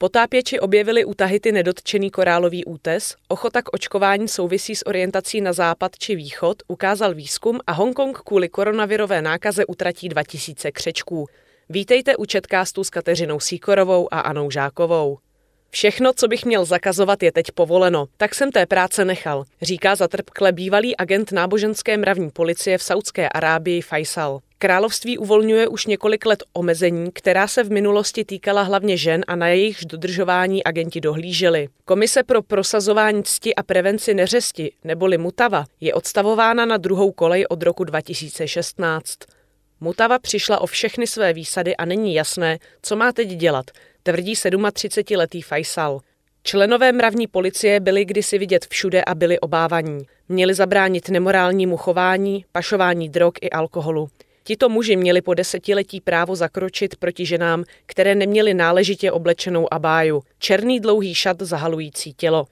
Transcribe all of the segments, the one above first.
Potápěči objevili u Tahity nedotčený korálový útes, ochota k očkování souvisí s orientací na západ či východ, ukázal výzkum a Hongkong kvůli koronavirové nákaze utratí 2000 křečků. Vítejte u Četkástu s Kateřinou Síkorovou a Anou Žákovou. Všechno, co bych měl zakazovat, je teď povoleno, tak jsem té práce nechal, říká zatrpkle bývalý agent náboženské mravní policie v Saudské Arábii Faisal. Království uvolňuje už několik let omezení, která se v minulosti týkala hlavně žen a na jejichž dodržování agenti dohlíželi. Komise pro prosazování cti a prevenci neřesti, neboli Mutava, je odstavována na druhou kolej od roku 2016. Mutava přišla o všechny své výsady a není jasné, co má teď dělat, tvrdí 37-letý Faisal. Členové mravní policie byli kdysi vidět všude a byli obávaní. Měli zabránit nemorálnímu chování, pašování drog i alkoholu. Tito muži měli po desetiletí právo zakročit proti ženám, které neměly náležitě oblečenou abáju, černý dlouhý šat zahalující tělo.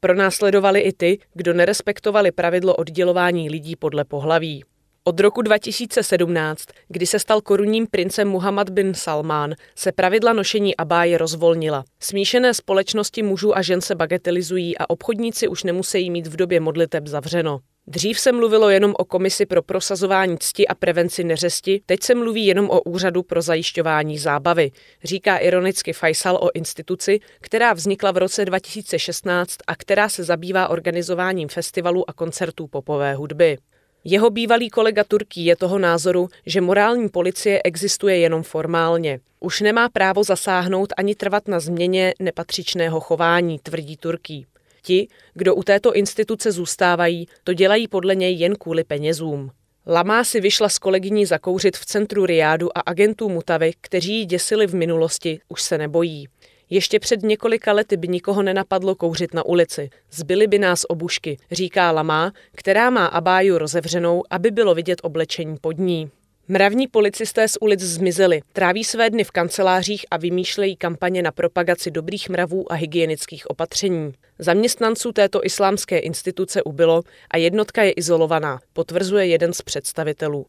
Pronásledovali i ty, kdo nerespektovali pravidlo oddělování lidí podle pohlaví. Od roku 2017, kdy se stal korunním princem Muhammad bin Salman, se pravidla nošení abáje rozvolnila. Smíšené společnosti mužů a žen se bagatelizují a obchodníci už nemusí mít v době modliteb zavřeno. Dřív se mluvilo jenom o komisi pro prosazování cti a prevenci neřesti, teď se mluví jenom o úřadu pro zajišťování zábavy, říká ironicky Faisal o instituci, která vznikla v roce 2016 a která se zabývá organizováním festivalů a koncertů popové hudby. Jeho bývalý kolega Turký je toho názoru, že morální policie existuje jenom formálně. Už nemá právo zasáhnout ani trvat na změně nepatřičného chování, tvrdí Turký. Ti, kdo u této instituce zůstávají, to dělají podle něj jen kvůli penězům. Lamá si vyšla s kolegyní zakouřit v centru Riádu a agentů Mutavy, kteří ji děsili v minulosti, už se nebojí. Ještě před několika lety by nikoho nenapadlo kouřit na ulici. Zbyly by nás obušky, říká Lamá, která má abáju rozevřenou, aby bylo vidět oblečení pod ní. Mravní policisté z ulic zmizeli, tráví své dny v kancelářích a vymýšlejí kampaně na propagaci dobrých mravů a hygienických opatření. Zaměstnanců této islámské instituce ubylo a jednotka je izolovaná, potvrzuje jeden z představitelů.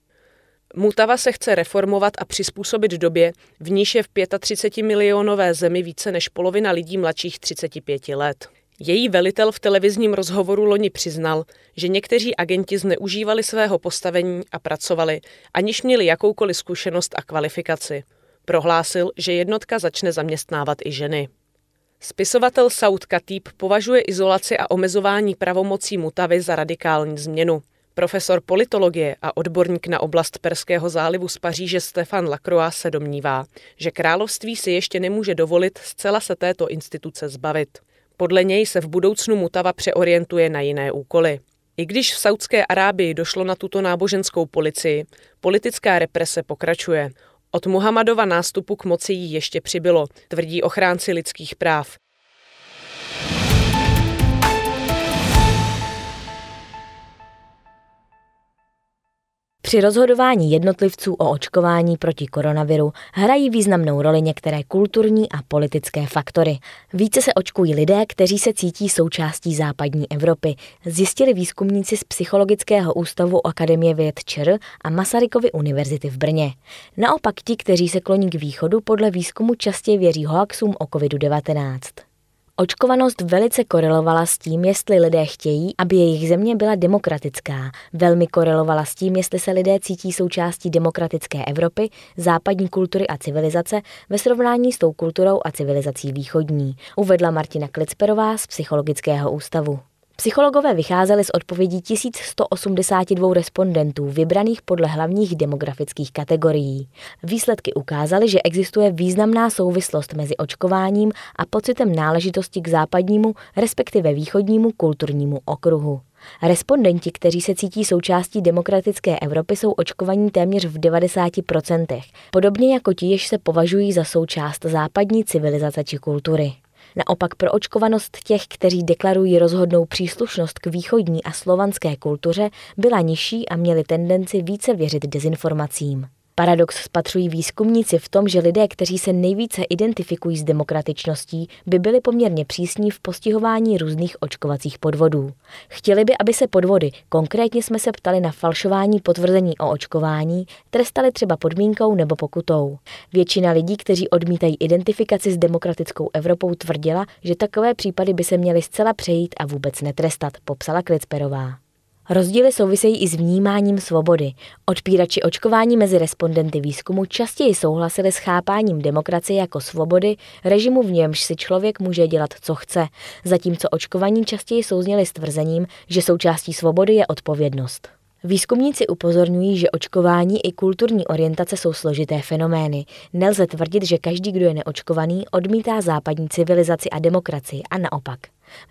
Mutava se chce reformovat a přizpůsobit době, v níž je v 35 milionové zemi více než polovina lidí mladších 35 let. Její velitel v televizním rozhovoru loni přiznal, že někteří agenti zneužívali svého postavení a pracovali, aniž měli jakoukoliv zkušenost a kvalifikaci. Prohlásil, že jednotka začne zaměstnávat i ženy. Spisovatel Saud Katýb považuje izolaci a omezování pravomocí Mutavy za radikální změnu. Profesor politologie a odborník na oblast Perského zálivu z Paříže Stefan Lacroix se domnívá, že království si ještě nemůže dovolit zcela se této instituce zbavit. Podle něj se v budoucnu Mutava přeorientuje na jiné úkoly. I když v Saudské Arábii došlo na tuto náboženskou policii, politická represe pokračuje. Od Muhammadova nástupu k moci jí ještě přibylo, tvrdí ochránci lidských práv. Při rozhodování jednotlivců o očkování proti koronaviru hrají významnou roli některé kulturní a politické faktory. Více se očkují lidé, kteří se cítí součástí západní Evropy, zjistili výzkumníci z Psychologického ústavu Akademie věd ČR a Masarykovy univerzity v Brně. Naopak ti, kteří se kloní k východu, podle výzkumu častěji věří hoaxům o COVID-19. Očkovanost velice korelovala s tím, jestli lidé chtějí, aby jejich země byla demokratická. Velmi korelovala s tím, jestli se lidé cítí součástí demokratické Evropy, západní kultury a civilizace ve srovnání s tou kulturou a civilizací východní, uvedla Martina Klicperová z Psychologického ústavu. Psychologové vycházeli z odpovědí 1182 respondentů, vybraných podle hlavních demografických kategorií. Výsledky ukázaly, že existuje významná souvislost mezi očkováním a pocitem náležitosti k západnímu, respektive východnímu kulturnímu okruhu. Respondenti, kteří se cítí součástí demokratické Evropy, jsou očkovaní téměř v 90%, podobně jako ti, jež se považují za součást západní civilizace či kultury. Naopak pro očkovanost těch, kteří deklarují rozhodnou příslušnost k východní a slovanské kultuře, byla nižší a měli tendenci více věřit dezinformacím. Paradox spatřují výzkumníci v tom, že lidé, kteří se nejvíce identifikují s demokratičností, by byli poměrně přísní v postihování různých očkovacích podvodů. Chtěli by, aby se podvody, konkrétně jsme se ptali na falšování potvrzení o očkování, trestali třeba podmínkou nebo pokutou. Většina lidí, kteří odmítají identifikaci s demokratickou Evropou, tvrdila, že takové případy by se měly zcela přejít a vůbec netrestat, popsala Klicperová. Rozdíly souvisejí i s vnímáním svobody. Odpírači očkování mezi respondenty výzkumu častěji souhlasili s chápáním demokracie jako svobody, režimu v němž si člověk může dělat, co chce, zatímco očkovaní častěji souzněli s tvrzením, že součástí svobody je odpovědnost. Výzkumníci upozorňují, že očkování i kulturní orientace jsou složité fenomény. Nelze tvrdit, že každý, kdo je neočkovaný, odmítá západní civilizaci a demokracii a naopak.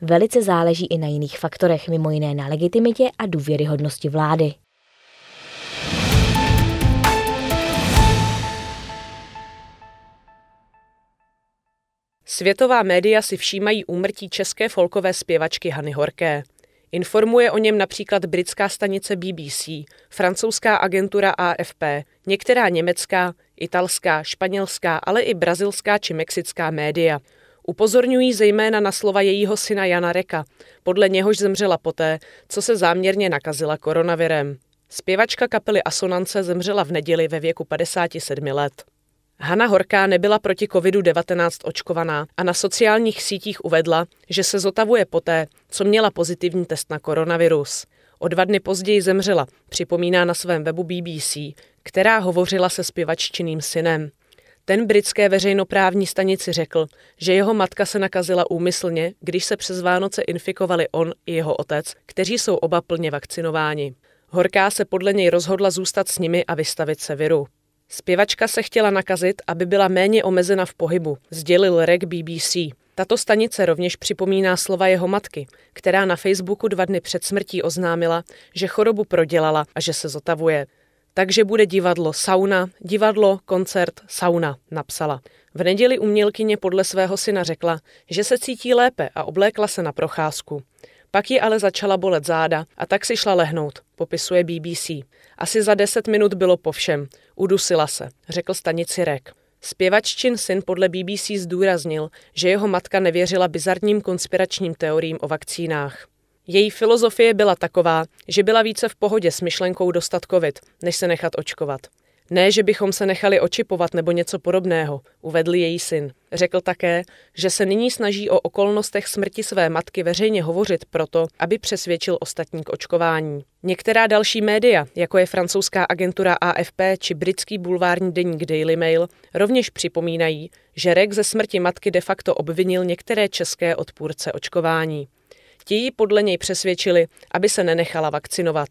Velice záleží i na jiných faktorech, mimo jiné na legitimitě a důvěryhodnosti vlády. Světová média si všímají úmrtí české folkové zpěvačky Hany Horké. Informuje o něm například britská stanice BBC, francouzská agentura AFP, některá německá, italská, španělská, ale i brazilská či mexická média – Upozorňují zejména na slova jejího syna Jana Reka, podle něhož zemřela poté, co se záměrně nakazila koronavirem. Zpěvačka kapely Asonance zemřela v neděli ve věku 57 let. Hana Horká nebyla proti COVID-19 očkovaná a na sociálních sítích uvedla, že se zotavuje poté, co měla pozitivní test na koronavirus. O dva dny později zemřela, připomíná na svém webu BBC, která hovořila se zpěvaččiným synem. Ten britské veřejnoprávní stanici řekl, že jeho matka se nakazila úmyslně, když se přes Vánoce infikovali on i jeho otec, kteří jsou oba plně vakcinováni. Horká se podle něj rozhodla zůstat s nimi a vystavit se viru. Zpěvačka se chtěla nakazit, aby byla méně omezena v pohybu, sdělil REC BBC. Tato stanice rovněž připomíná slova jeho matky, která na Facebooku dva dny před smrtí oznámila, že chorobu prodělala a že se zotavuje. Takže bude divadlo sauna, divadlo, koncert, sauna, napsala. V neděli umělkyně podle svého syna řekla, že se cítí lépe a oblékla se na procházku. Pak ji ale začala bolet záda a tak si šla lehnout, popisuje BBC. Asi za deset minut bylo po všem. Udusila se, řekl stanici Rek. Zpěvaččin syn podle BBC zdůraznil, že jeho matka nevěřila bizarním konspiračním teoriím o vakcínách. Její filozofie byla taková, že byla více v pohodě s myšlenkou dostat covid, než se nechat očkovat. Ne, že bychom se nechali očipovat nebo něco podobného, uvedl její syn. Řekl také, že se nyní snaží o okolnostech smrti své matky veřejně hovořit proto, aby přesvědčil ostatní k očkování. Některá další média, jako je francouzská agentura AFP či britský bulvární deník Daily Mail, rovněž připomínají, že Rek ze smrti matky de facto obvinil některé české odpůrce očkování. Ti ji podle něj přesvědčili, aby se nenechala vakcinovat.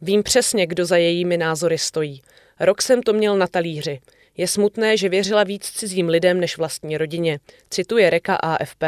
Vím přesně, kdo za jejími názory stojí. Rok jsem to měl na talíři. Je smutné, že věřila víc cizím lidem než vlastní rodině, cituje Reka AFP.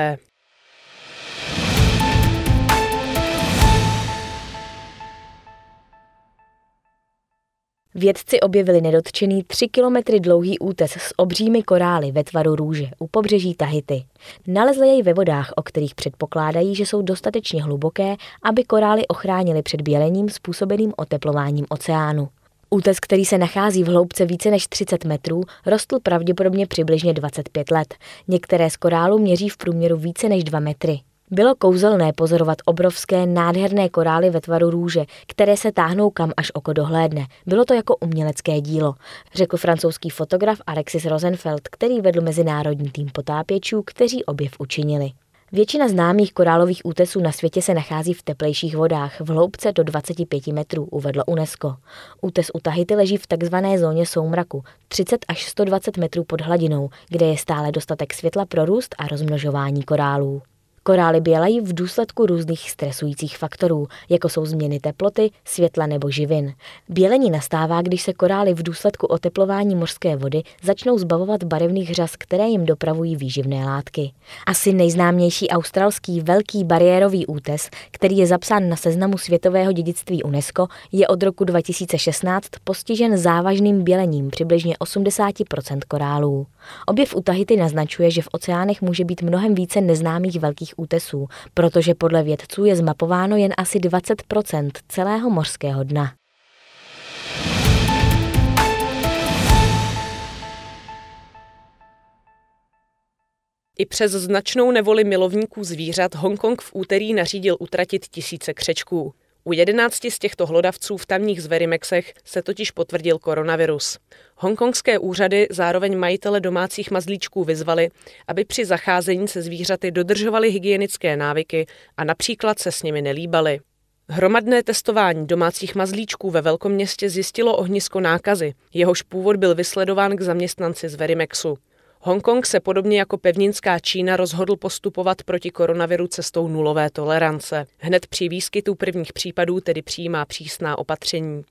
Vědci objevili nedotčený 3 kilometry dlouhý útes s obřími korály ve tvaru růže u pobřeží Tahity. Nalezli jej ve vodách, o kterých předpokládají, že jsou dostatečně hluboké, aby korály ochránily před bělením způsobeným oteplováním oceánu. Útes, který se nachází v hloubce více než 30 metrů, rostl pravděpodobně přibližně 25 let. Některé z korálů měří v průměru více než 2 metry. Bylo kouzelné pozorovat obrovské, nádherné korály ve tvaru růže, které se táhnou kam až oko dohlédne. Bylo to jako umělecké dílo, řekl francouzský fotograf Alexis Rosenfeld, který vedl mezinárodní tým potápěčů, kteří objev učinili. Většina známých korálových útesů na světě se nachází v teplejších vodách v hloubce do 25 metrů, uvedlo UNESCO. Útes u Tahiti leží v takzvané zóně soumraku, 30 až 120 metrů pod hladinou, kde je stále dostatek světla pro růst a rozmnožování korálů. Korály bělají v důsledku různých stresujících faktorů, jako jsou změny teploty, světla nebo živin. Bělení nastává, když se korály v důsledku oteplování mořské vody začnou zbavovat barevných řas, které jim dopravují výživné látky. Asi nejznámější australský velký bariérový útes, který je zapsán na seznamu světového dědictví UNESCO, je od roku 2016 postižen závažným bělením přibližně 80% korálů. Objev u Tahity naznačuje, že v oceánech může být mnohem více neznámých velkých útesů, protože podle vědců je zmapováno jen asi 20 celého mořského dna. I přes značnou nevoli milovníků zvířat Hongkong v úterý nařídil utratit tisíce křečků. U jedenácti z těchto hlodavců v tamních zverimexech se totiž potvrdil koronavirus. Hongkongské úřady zároveň majitele domácích mazlíčků vyzvali, aby při zacházení se zvířaty dodržovali hygienické návyky a například se s nimi nelíbali. Hromadné testování domácích mazlíčků ve velkoměstě zjistilo ohnisko nákazy, jehož původ byl vysledován k zaměstnanci z Verimexu. Hongkong se podobně jako pevninská Čína rozhodl postupovat proti koronaviru cestou nulové tolerance. Hned při výskytu prvních případů tedy přijímá přísná opatření.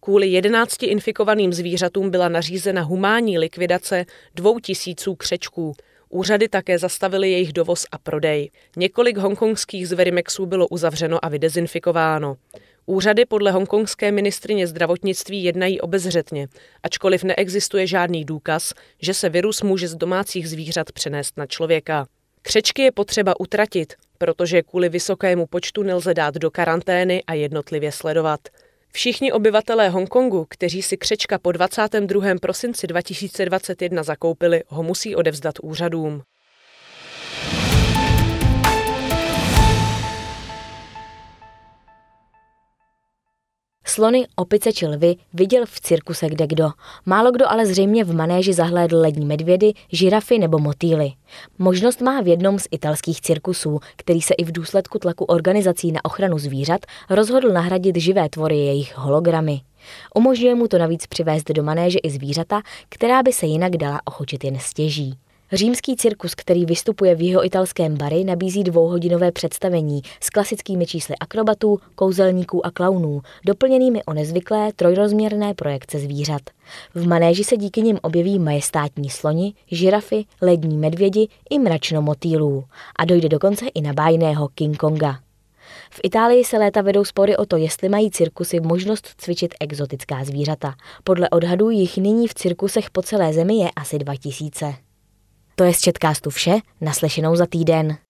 Kvůli 11 infikovaným zvířatům byla nařízena humánní likvidace dvou tisíců křečků. Úřady také zastavily jejich dovoz a prodej. Několik hongkongských zverimexů bylo uzavřeno a vydezinfikováno. Úřady podle hongkongské ministrině zdravotnictví jednají obezřetně, ačkoliv neexistuje žádný důkaz, že se virus může z domácích zvířat přenést na člověka. Křečky je potřeba utratit, protože kvůli vysokému počtu nelze dát do karantény a jednotlivě sledovat. Všichni obyvatelé Hongkongu, kteří si křečka po 22. prosinci 2021 zakoupili, ho musí odevzdat úřadům. Slony, opice či lvy viděl v cirkuse kde kdo. Málo kdo ale zřejmě v manéži zahlédl lední medvědy, žirafy nebo motýly. Možnost má v jednom z italských cirkusů, který se i v důsledku tlaku organizací na ochranu zvířat rozhodl nahradit živé tvory jejich hologramy. Umožňuje mu to navíc přivést do manéže i zvířata, která by se jinak dala ochočit jen stěží. Římský cirkus, který vystupuje v jeho italském Bari, nabízí dvouhodinové představení s klasickými čísly akrobatů, kouzelníků a klaunů, doplněnými o nezvyklé trojrozměrné projekce zvířat. V manéži se díky nim objeví majestátní sloni, žirafy, lední medvědi i mračno motýlů. A dojde dokonce i na bájného King Konga. V Itálii se léta vedou spory o to, jestli mají cirkusy možnost cvičit exotická zvířata. Podle odhadů jich nyní v cirkusech po celé zemi je asi 2000. To je z Četkástu vše, naslyšenou za týden.